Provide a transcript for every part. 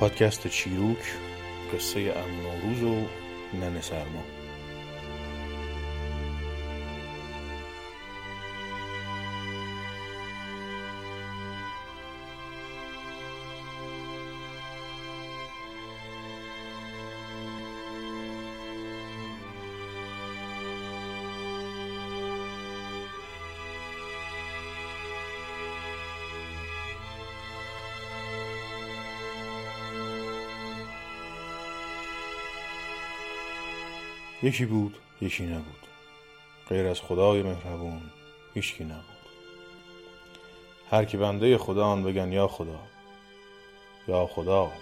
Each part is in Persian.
پادکست چیروک قصه نوروز و نن سرما. یکی بود یکی نبود. غیر از خدای مهربون هیچکی نبود. هر کی بنده خدا آن بگن یا خدا یا خدا.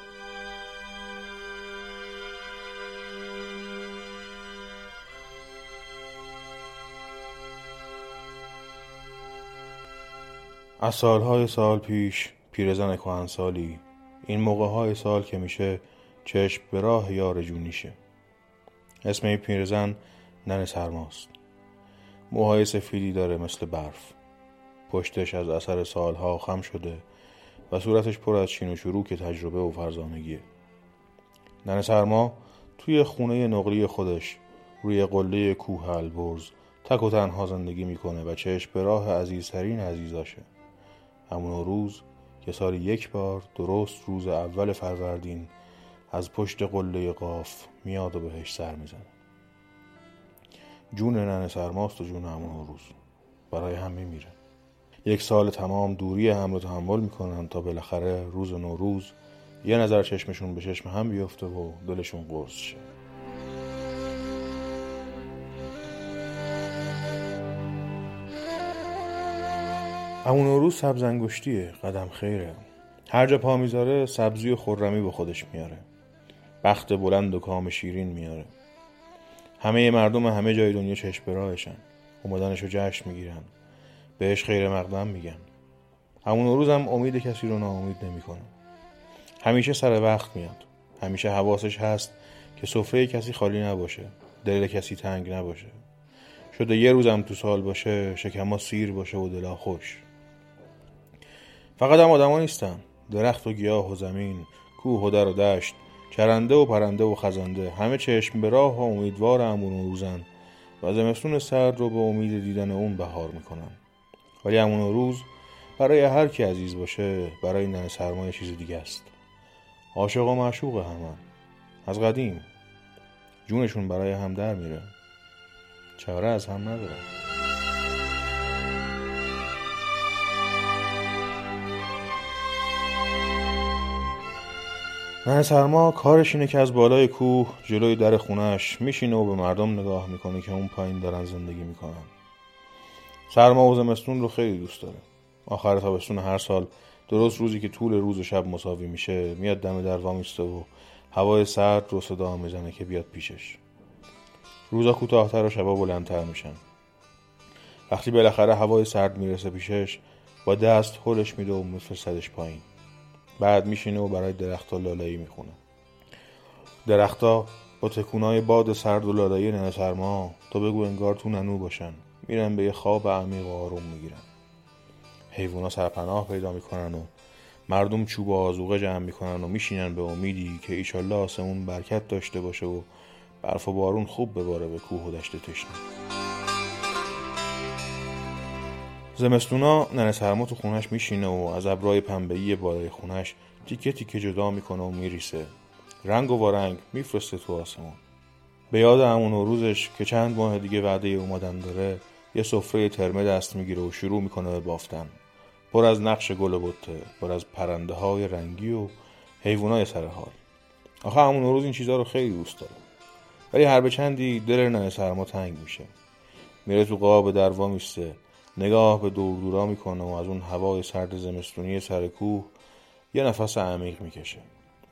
از سالهای سال پیش پیرزن کهنسالی این موقع های سال که میشه چشم به راه یار جونیشه. اسم این پیرزن نن سرماست. موهای سفیدی داره مثل برف. پشتش از اثر سالها خم شده و صورتش پر از چین و که تجربه و فرزانگیه. نن سرما توی خونه نقلی خودش روی قله کوه البرز تک و تنها زندگی می‌کنه و چشم به راه عزیزترین عزیزاشه. همون روز که سال یک بار درست روز اول فروردین از پشت قله قاف میاد و بهش سر می‌زنه. جون ننه سرماست و جون همون روز. برای هم میمیره یک سال تمام دوری هم رو تحمل می‌کنن تا بالاخره روز نوروز یه نظر چشمشون به چشم هم بیفته و دلشون قرص شه. همون نوروز سبز انگشتیه قدم خیره. هر جا پا می‌ذاره سبزی و خورمی به خودش میاره. بخت بلند و کام شیرین میاره. همه مردم همه جای دنیا چشم راهشن. اومدنش رو جشن می‌گیرن. بهش خیر مقدم میگن. همون روز هم امید کسی رو ناامید نمی‌کنه. همیشه سر وقت میاد. همیشه حواسش هست که سفره کسی خالی نباشه. دل کسی تنگ نباشه. شده یه روزم تو سال باشه شکما سیر باشه و دلا خوش. فقط هم آدما نیستن. درخت و گیاه و زمین کوه و در و دشت چرنده و پرنده و خزنده. همه چشم به راه و امیدوار امون روزن. و زمستون سرد رو به امید دیدن اون بهار می‌کنن ولی امون روز برای هر کی عزیز باشه برای نن سرمایه چیز دیگه است. عاشق و معشوق همه از قدیم. جونشون برای هم در میره. چاره از هم نداره. نه سرما کارش اینه که از بالای کوه جلوی در خونش میشینه و به مردم نگاه می‌کنه که اون پایین دارن زندگی می‌کنن. سرما و زمستون رو خیلی دوست داره. آخر تابستون هر سال درست روزی که طول روز و شب مساوی میشه میاد دم در وامیسته و هوای سرد رو صدا می‌زنه که بیاد پیشش. روزا کوتاهتر و شبا بلندتر میشن. وقتی بالاخره هوای سرد می‌رسه پیشش با دست هلش میده و میفرستدش پایین. بعد میشینه و برای درختها لالایی می‌خونه. درختها با تکونای باد سرد و لالایی نه سرما تو بگو انگار تو ننو باشن. میرن به یه خواب عمیق و آروم می‌گیرن. حیوونا سرپناه پیدا می‌کنن و مردم چوب و آزوقه جمع می‌کنن و میشینن به امیدی که ایشالله آسمون برکت داشته باشه و برف و بارون خوب بباره به کوه و دشت تشنه. زمستونا ننه سرما تو خونش میشینه و از ابرای پنبه‌ای بالای خونش تیکه تیکه جدا می‌کنه و میریسه. رنگ و وارنگ میفرسته تو آسمون. به یاد همون روزش که چند ماه دیگه وعده اومدن داره یه سفره ترمه دست می‌گیره و شروع می‌کنه به بافتن. پر از نقش گل و بطه پر از پرنده های رنگی و حیوانای سر حال. آخه همون روز این چیزها رو خیلی دوست داره ولی هر به چندی دل ننه سرما تنگ میشه. میره تو قاب دروا میسته نگاه به دور دورا می‌کنه و از اون هوای سرد زمستونی سر کوه یه نفس عمیق می‌کشه.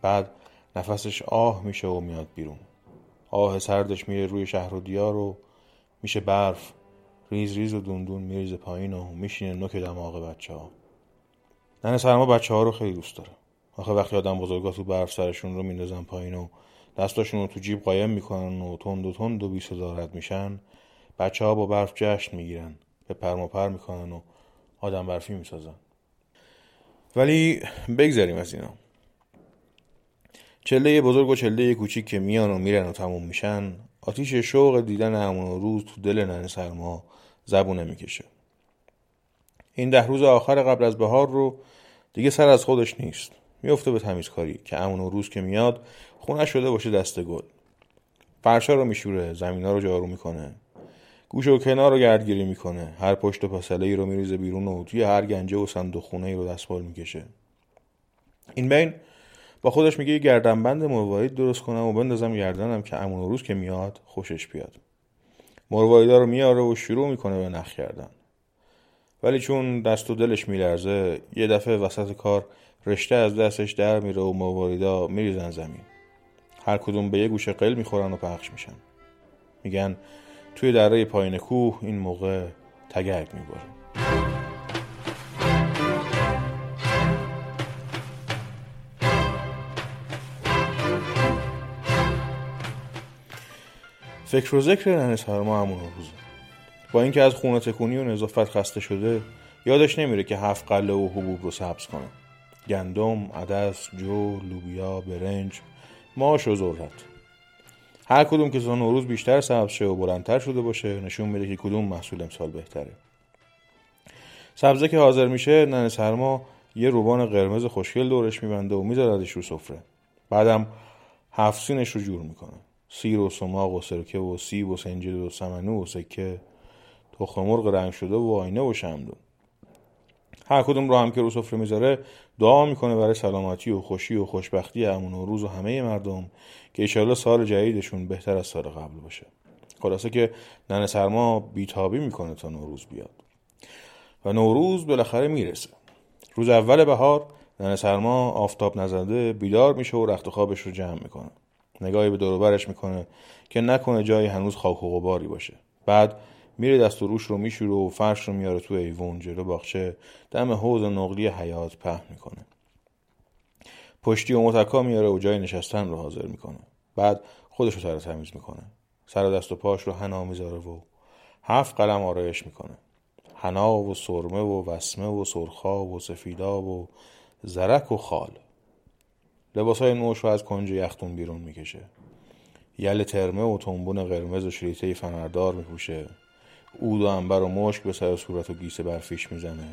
بعد نفسش آه میشه و میاد بیرون. آه سردش میره روی شهر و دیار و میشه برف. ریز ریز و دوندون میریزه پایین و میشینه نوک دماغ بچه ها ننه سرما بچه ها رو خیلی دوست داره. آخه وقتی آدم بزرگا تو برف سرشون رو میندازن پایین و دستاشون رو تو جیب قایم می‌کنن و تند و تند و بی میشن بچه ها با برف جشن می‌گیرن. به پرم و پر می‌کنن و آدم برفی می‌سازن. ولی بگذریم از اینا. چله بزرگ و چله کوچیک که میان و میرن و تموم میشن آتیش شوق دیدن همون روز تو دل ننه سرما زبونه می‌کشه. این ده روز آخر قبل از بهار رو دیگه سر از خودش نیست. میفته به تمیزکاری که امون روز که میاد خونه شده باشه دست گل. فرشا رو میشوره زمینا رو جارو می‌کنه. گوش و کنار رو گردگیری می‌کنه. هر پشت پاسله ای رو میریزه بیرون و توی هر گنجه و صندوق خونه ای رو دستمال می‌کشه. این بین با خودش میگه یه گردنبند مروارید درست کنم و بندازم گردنم که امون روز که میاد خوشش بیاد. مرواریدا رو میاره و شروع می‌کنه به نخ کردن. ولی چون دست و دلش میلرزه یه دفعه وسط کار رشته از دستش در میره و مرواریدا میریزن زمین. هر کدوم به یه گوشه قل می‌خورن و پخش میشن. میگن توی دره پایین کوه این موقع تگرگ میباره. فکر و ذکر ننه سرما همون روزه. با اینکه از خونه تکونی و نظافت خسته شده یادش نمیره که هفت قله و حبوب رو سبز کنه. گندم، عدس، جو، لوبیا، برنج، ماش و ذرت. هر کدوم که تا نوروز بیشتر سبز شه و بلندتر شده باشه نشون میده که کدوم محصول امسال بهتره. سبزه که حاضر میشه ننه سرما یه روبان قرمز خوشگل دورش میبنده و میذاردش رو سفره. بعدم هفت رو جور می‌کنه. سیر و سماق و سرکه و سیب و سنجد و سمنو و سکه تخم مرغ رنگ شده و آینه و شمدون هر کدوم رو هم که رو سفره می‌ذاره دعا می‌کنه برای سلامتی و خوشی و خوشبختی امون و روز و همه مردم که ایشالله سال جدیدشون بهتر از سال قبل باشه. خلاصه که ننه سرما بیتابی می‌کنه تا نوروز بیاد. و نوروز بالاخره می‌رسه. روز اول بهار ننه سرما آفتاب نزده بیدار میشه و رخت خوابش رو جمع می‌کنه. نگاهی به دوروبرش می‌کنه که نکنه جایی هنوز خاک و غباری باشه. بعد میره دست و روش رو میشوره و فرش رو میاره تو ایوون جلو باغچه. دم حوض نقلی حیات په می‌کنه. پشتی و متکا میاره و جای نشستن رو حاضر می‌کنه. بعد خودش رو سر تمیز می‌کنه. سر دست و پاش رو حنا می‌ذاره و هفت قلم آرایش می‌کنه. حنا و سرمه و وسمه و سرخا و سفیدا و زرک و خال. لباسای نوش رو از کنج یختون بیرون می‌کشه. یل ترمه و تنبون قرمز و شریطه فنردار میپوشه. اود و انبر و مشک به سر صورت و گیسه برفیش می‌زنه.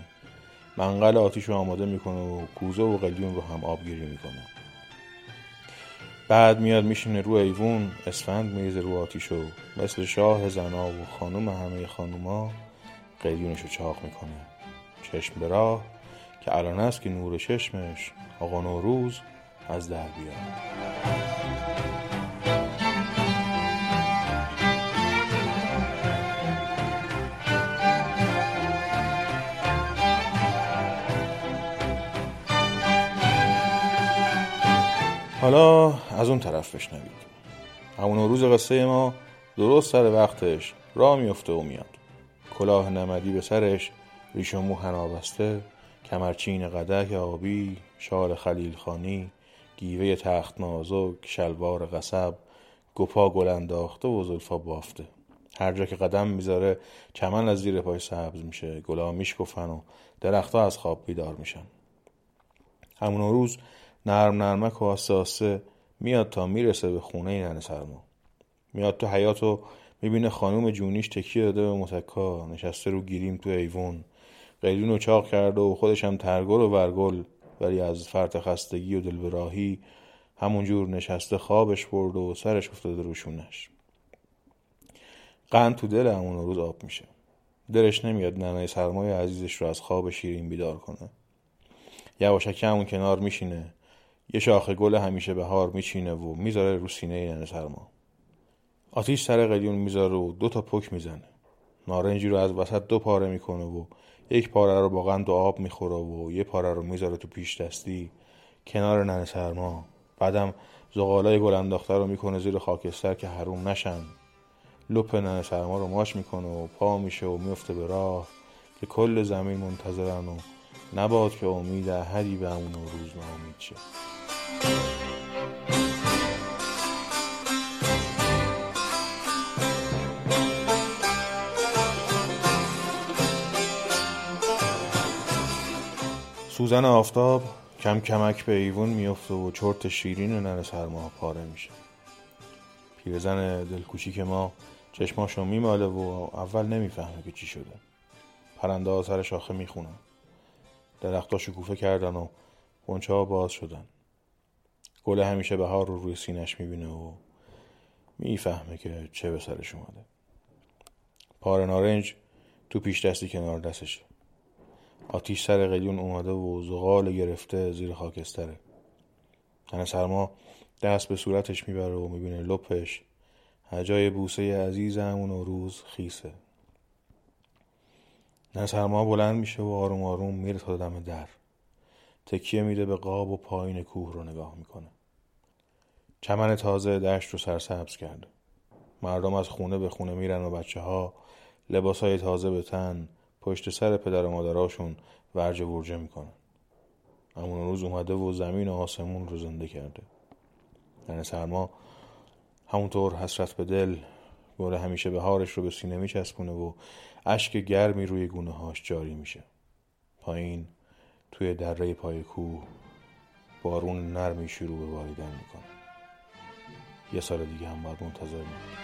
منقل آتیش رو آماده می‌کنه و کوزه و قلیون رو هم آبگیری می‌کنه. بعد میاد میشینه رو ایوون اسفند میریزه رو آتیش و مثل شاه زنا و خانوم همه خانوما قلیونش رو چاق می‌کنه. چشم به راه که الان است که نور چشمش آقا نوروز از در بیاد. حالا از اون طرف بشنوید. همون روز قصه ما درست سر وقتش را میفته و میاد. کلاه نمدی به سرش ریش و مو هنابسته کمرچین قدک آبی شال خلیل خانی گیوه تخت نازک شلوار قصب گپا گل انداخته و زلفا بافته. هر جا که قدم می‌ذاره چمن از زیر پای سبز میشه گلا میشکفن و درختها از خواب بیدار میشن. همون روز نرم نرمک و آسه میاد تا می‌رسه به خونه ننه سرما. میاد تو حیات و می‌بینه خانوم جونیش تکیه داده به متکا نشسته رو گیریم تو ایوون. قیلون و چاق کرده و خودش هم ترگل و ورگل ولی از فرط خستگی و دلبراهی همونجور نشسته خوابش برد و سرش افتاده روشونش قند تو دل همون روز آب میشه. دلش نمیاد ننه سرمای عزیزش رو از خواب شیرین بیدار کنه. یواشکی همون کنار میشینه. یه شاخه گل همیشه بهار میچینه و می‌ذاره رو سینه ننه سرما. آتیش سر قلیون می‌ذاره و دو تا پک می‌زنه. نارنجی رو از وسط دو پاره می‌کنه و یک پاره رو با قند و آب می‌خوره و یه پاره رو می‌ذاره تو پیش دستی کنار ننه سرما. بعدم زغالای گل انداخته رو می‌کنه زیر خاکستر که حروم نشن. لپ ننه سرما رو ماش می‌کنه و پا میشه و میفته به راه که کل زمین منتظرن و نباد که امید احدی به اون روز نامید شه سوزن آفتاب کم کمک به ایوون میفته و چرت شیرین ننه سرما پاره میشه. پیرزن دلکوچی که ما چشماشو میماله و اول نمی‌فهمه که چی شده. پرنده ها سر شاخه می‌خونن. درختها شکوفه کردن و گنچه ها باز شدن. گل همیشه بهار رو روی سینش می‌بینه و می‌فهمه که چه به سرش اومده. پاره نارنج تو پیش دستی کنار دستشه آتیش سر قلیون اومده و زغال گرفته زیر خاکستره. تن سرما دست به صورتش می‌بره و می‌بینه لپش هجای بوسه عزیز همون روز خیسه. نه سرما بلند میشه و آروم آروم میره تا دم در. تکیه میده به قاب و پایین کوه رو نگاه می‌کنه. چمن تازه دشت رو سرسبز کرده مردم از خونه به خونه میرن و بچه ها لباس های تازه به تن پشت سر پدر و مادراشون ورجه ورجه می‌کنن. همون روز اومده و زمین و آسمون رو زنده کرده. یعنی سرما همونطور حسرت به دل گل همیشه بهارش رو به سینه میچسبونه و اشک گرمی روی گونه هاش جاری میشه. پایین توی دره پای کوه بارون نرمی شروع به باریدن می‌کنه. یه سال دیگه هم باید منتظر میمونیم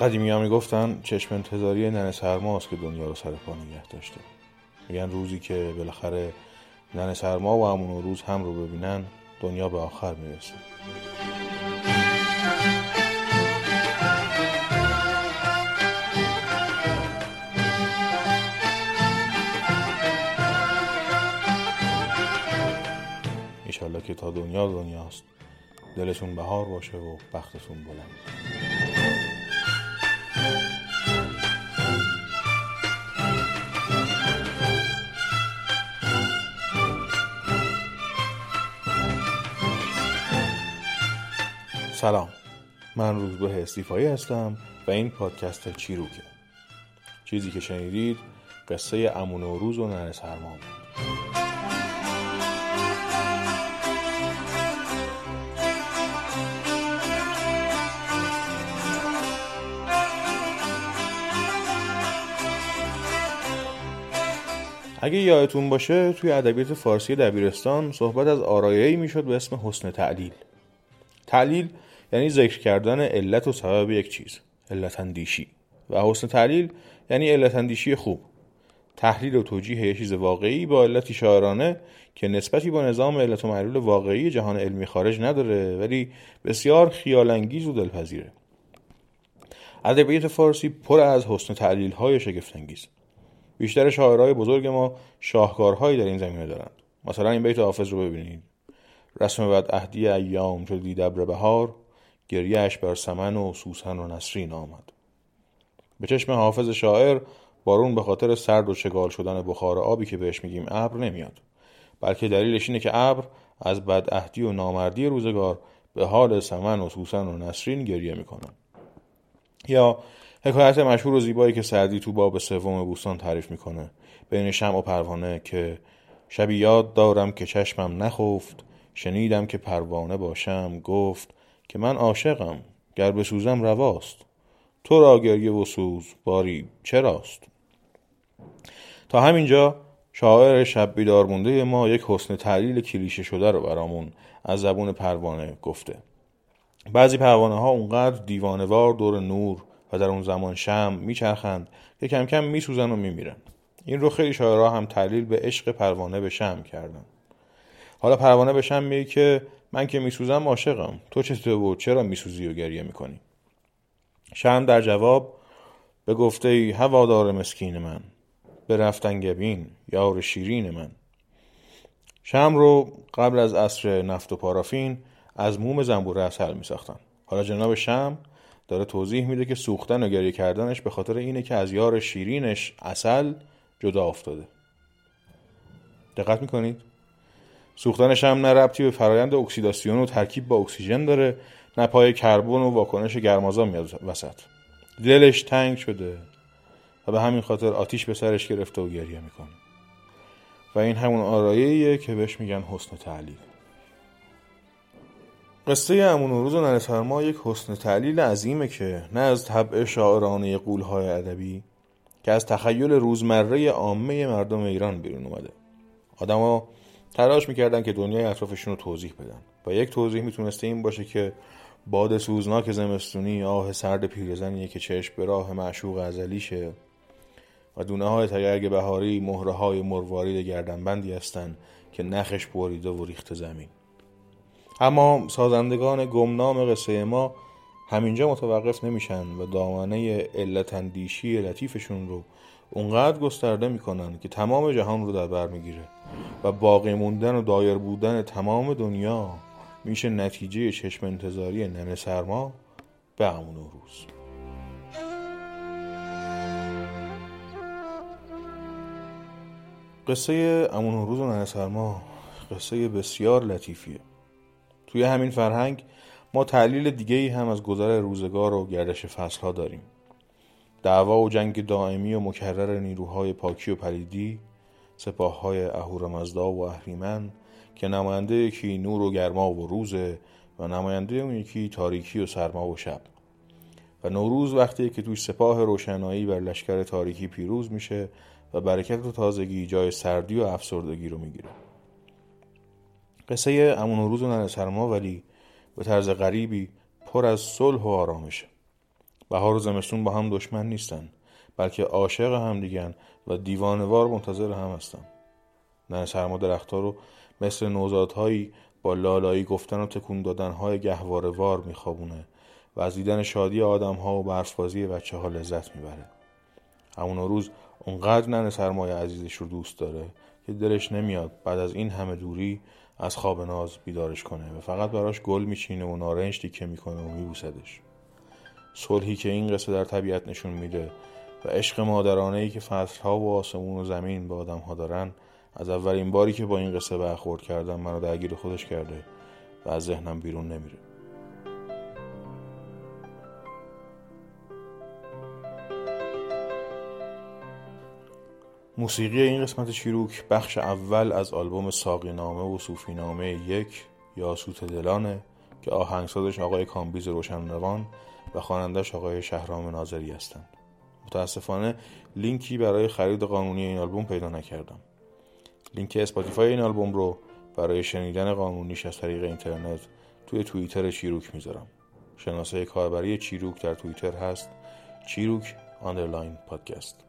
قدیمی ها می‌گفتن چشم انتظاری ننه سرماست که دنیا رو سر پا نگه داشته. میگن روزی که بالاخره ننه سرما و همون روز هم رو ببینن دنیا به آخر می‌رسه ایشالله که تا دنیا دنیاست. دلتون بهار باشه و بختتون بلند. سلام. من روزبه استیفایی هستم و این پادکست چیروکه. چیزی که شنیدید قصه امون و روز و نره سرما اگه یادتون باشه توی ادبیات فارسی دبیرستان صحبت از آرایه‌ای می‌شد به اسم حسن تعلیل. تعلیل یعنی ذکر کردن علت و سبب یک چیز علت اندیشی. و حسن تعلیل یعنی علت اندیشی خوب. تحلیل و توجیه یک چیز واقعی با علتی شاعرانه که نسبتی با نظام علت و معلول واقعی جهان علمی خارج نداره ولی بسیار خیالانگیز و دلپذیره. ادبیات فارسی پر از حسن تعلیل های شگفت انگیز بیشتر شاعرای بزرگ ما شاهکارهایی در این زمینه دارند. مثلا این بیت حافظ رو ببینید. رسم بعد اهدی ایام چو دید ابر بهار. گریهش بر سمن و سوسن و نسرین آمد. به چشم حافظ شاعر بارون به خاطر سرد و چگال شدن بخار آبی که بهش میگیم ابر نمیاد. بلکه دلیلش اینه که ابر از بدعهدی و نامردی روزگار به حال سمن و سوسن و نسرین گریه می‌کنن یا حکایت مشهور و زیبایی که سعدی تو باب سوم بوستان تعریف می‌کنه. بین شم و پروانه که شبی یاد دارم که چشمم نخفت شنیدم که پروانه باشم گفت که من عاشقم گر بسوزم رواست. تو را گریه و سوز باری چراست؟ تا همینجا شاعر شب بیدار مونده ما یک حسن تعلیل کلیشه شده رو برامون از زبون پروانه گفته. بعضی پروانه ها اونقدر دیوانوار دور نور و در اون زمان شم میچرخند که کم کم میسوزن و میمیرن. این رو خیلی شاعرها هم تعلیل به عشق پروانه به شم کردن. حالا پروانه به شم میگه که من که میسوزم عاشقم تو چطور بود چرا میسوزی و گریه می‌کنی شم در جواب به گفته ای هوادار مسکین من به رفتن گبین یار شیرین من شم رو قبل از عصر نفت و پارافین از موم زنبور اصل می ساختن. حالا جناب شم داره توضیح میده که سوختن و گریه کردنش به خاطر اینه که از یار شیرینش اصل جدا افتاده دقت می‌کنید؟ سوختنش هم نه ربطی به فرایند اکسیداسیون و ترکیب با اکسیژن داره. نه پای کربن و واکنش گرمازا میاد وسط. دلش تنگ شده و به همین خاطر آتیش به سرش گرفته و گریه می‌کنه. و این همون آراییه که بهش میگن حسن تعلیل قصه امون روز و ننه یک حسن تعلیل عظیمه که نه از طبع شاعرانه قولهای ادبی که از تخیل روزمره عامه مردم ایران بیرون اومده. آدما تلاش می‌کردن که دنیای اطرافشون رو توضیح بدن. و یک توضیح می‌تونسته این باشه که باد سوزناک زمستونی آه سرد پیرزنیه که چشم به راه معشوق ازلیشه و دونه های تگرگ بهاری مهره های مروارید گردنبندی هستند که نخش بریده و ریخت زمین. اما سازندگان گمنام قصه ما همینجا متوقف نمیشن و دامنه علت اندیشی لطیفشون رو اونقدر گسترده می‌کنن که تمام جهان رو در بر می‌گیره. و باقی موندن و دایر بودن تمام دنیا میشه نتیجه چشم انتظاری ننه سرما به همون روز. قصه امون روز و ننه سرما قصه بسیار لطیفیه. توی همین فرهنگ ما تعلیل دیگه ای هم از گذر روزگار و گردش فصل ها داریم. دعوا و جنگ دائمی و مکرر نیروهای پاکی و پلیدی سپاه های اهورامزدا و اهریمن که نماینده یکی نور و گرما و روزه و نماینده اون یکی تاریکی و سرما و شب. و نوروز وقتی که توی سپاه روشنایی بر لشکر تاریکی پیروز میشه و برکت و تازگی جای سردی و افسردگی رو می‌گیره. قصه امون روز و ننه سرما ولی به طرز غریبی پر از صلح و آرامشه. بهار و زمستون با هم دشمن نیستن. بلکه عاشق هم دیگن و دیوانوار منتظر هم هستن. ننه سرما درختها رو مثل نوزادهایی با لالایی گفتن و تکون دادنهای گهوارهوار میخوابونه و از دیدن شادی آدم ها و برفبازی بچه ها لذت می‌بره. همون روز اونقدر ننه سرمایه عزیزش رو دوست داره که دلش نمیاد بعد از این همه دوری از خواب ناز بیدارش کنه و فقط براش گل میچینه و نارنج تیکه می‌کنه و میبوسدش. صلحی که این قصه در طبیعت نشون میده و عشق مادرانه ای که فصلها و آسمون و زمین به آدم ها دارن از اولین باری که با این قصه برخورد کردم منو درگیر خودش کرده و از ذهنم بیرون نمیره. موسیقی این قسمت چیروک بخش اول از آلبوم ساقینامه و صوفینامه یک یا سوت دلانه که آهنگسازش آقای کامبیز روان و خوانندش آقای شهرام ناظری هستند. متاسفانه لینکی برای خرید قانونی این آلبوم پیدا نکردم. لینک اسپاتیفای این آلبوم رو برای شنیدن قانونیش از طریق اینترنت توی توییتر چیروک می‌ذارم. شناسه کاربری چیروک در توییتر هست چیروک underline پادکست.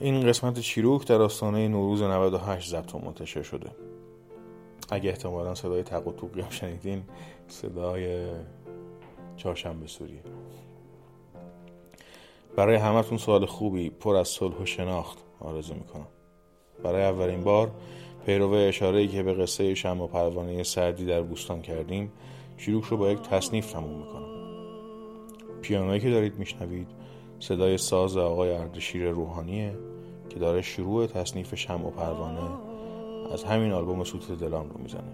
این قسمت چیروک در آستانه نوروز 98 ضبط و منتشر شده. اگه احتمالا صدای تق و توقی هم شنیدین صدای چهارشنبه سوریه. برای همتون سوال خوبی پر از صلح و شناخت آرزو می‌کنم. برای اولین بار پیرو اشاره که به قصه شم و پروانه سردی در بوستان کردیم شروع رو با یک تصنیف تموم می‌کنم. پیانویی که دارید میشنوید صدای ساز آقای اردشیر روحانیه که داره شروع تصنیف شم و پروانه از همین آلبوم سوت دلان رو می‌زنه.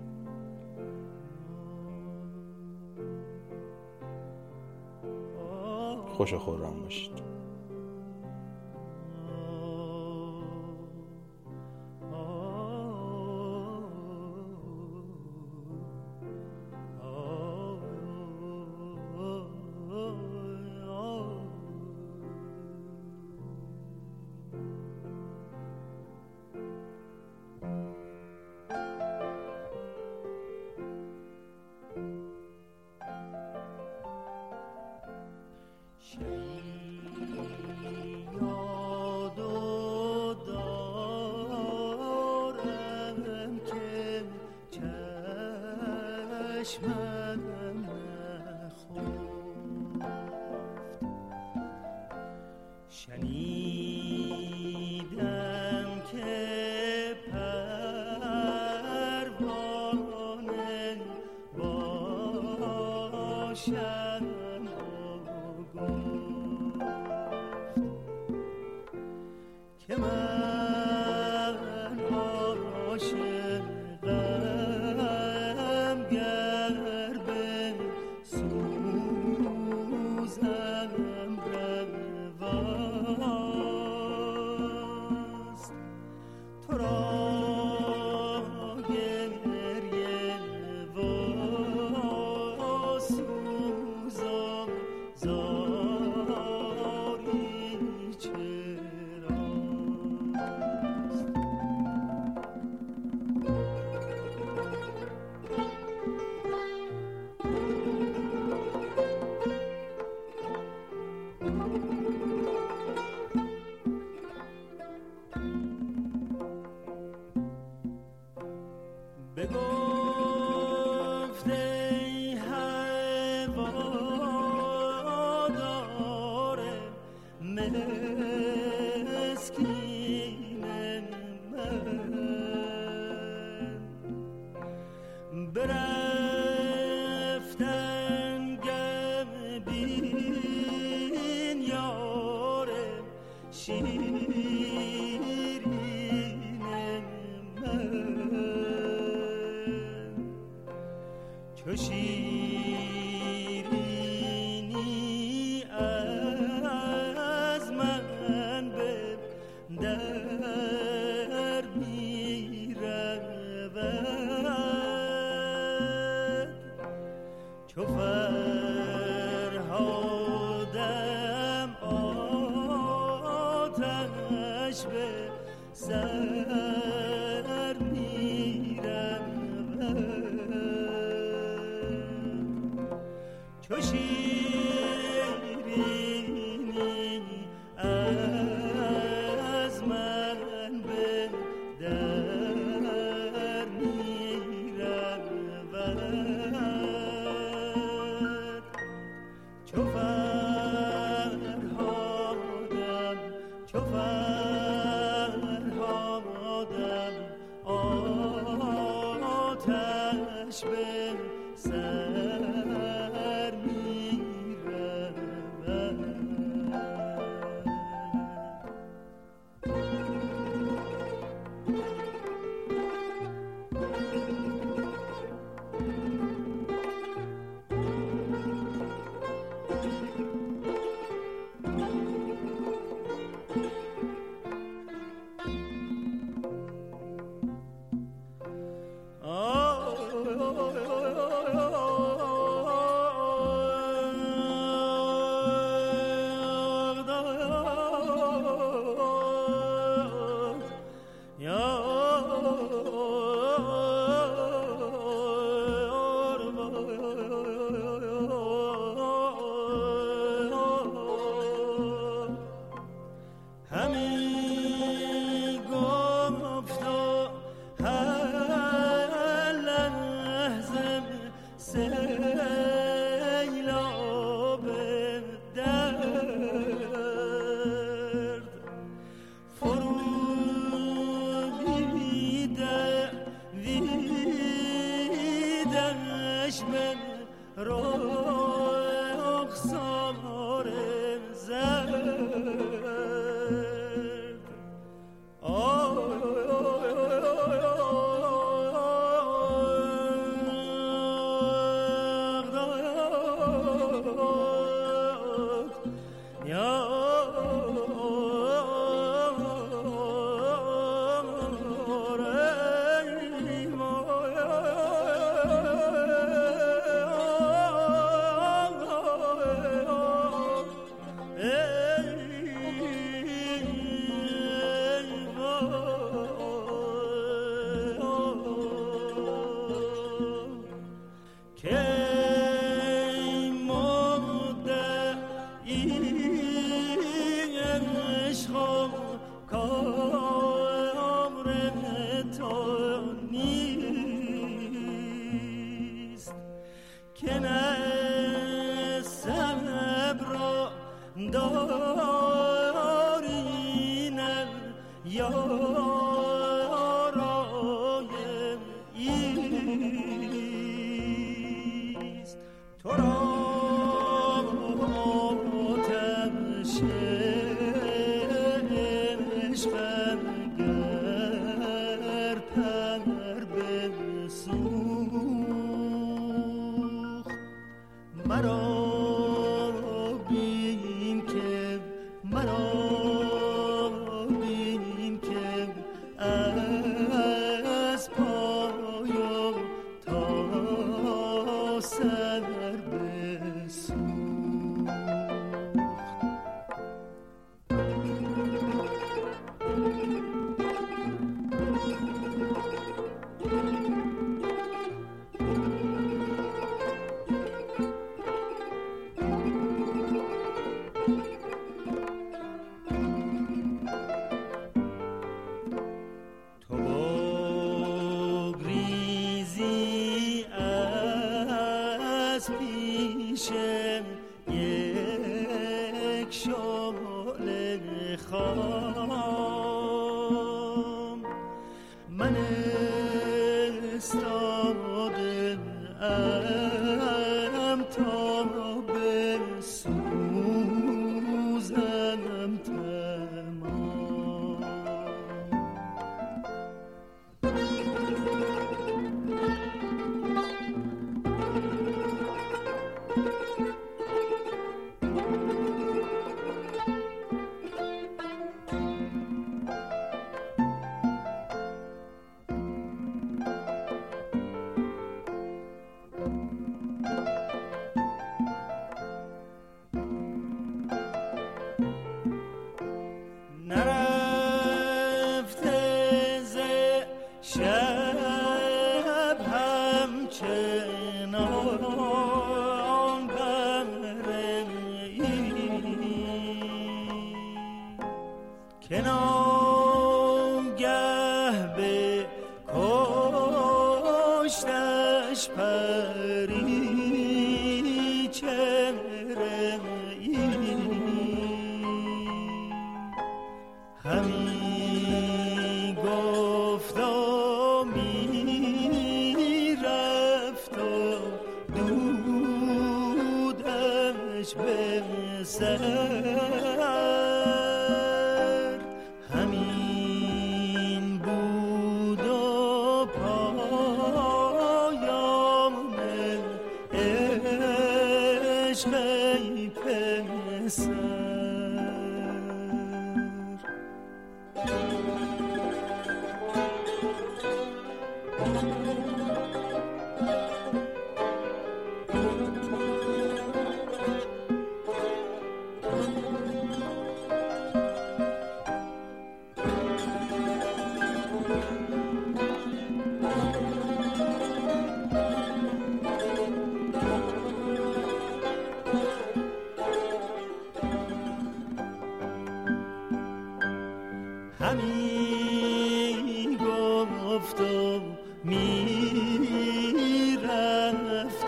خوش خورم باشید. Kaçma به سر می همی گفت و می رفت و به سر همی گفت و می‌رفت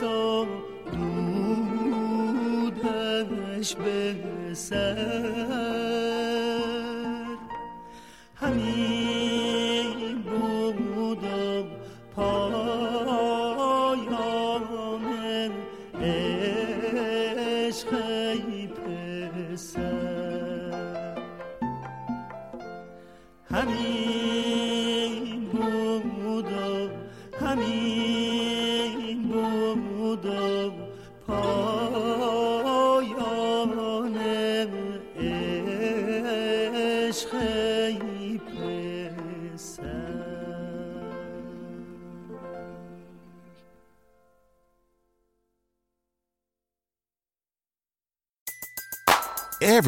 و دودش به سر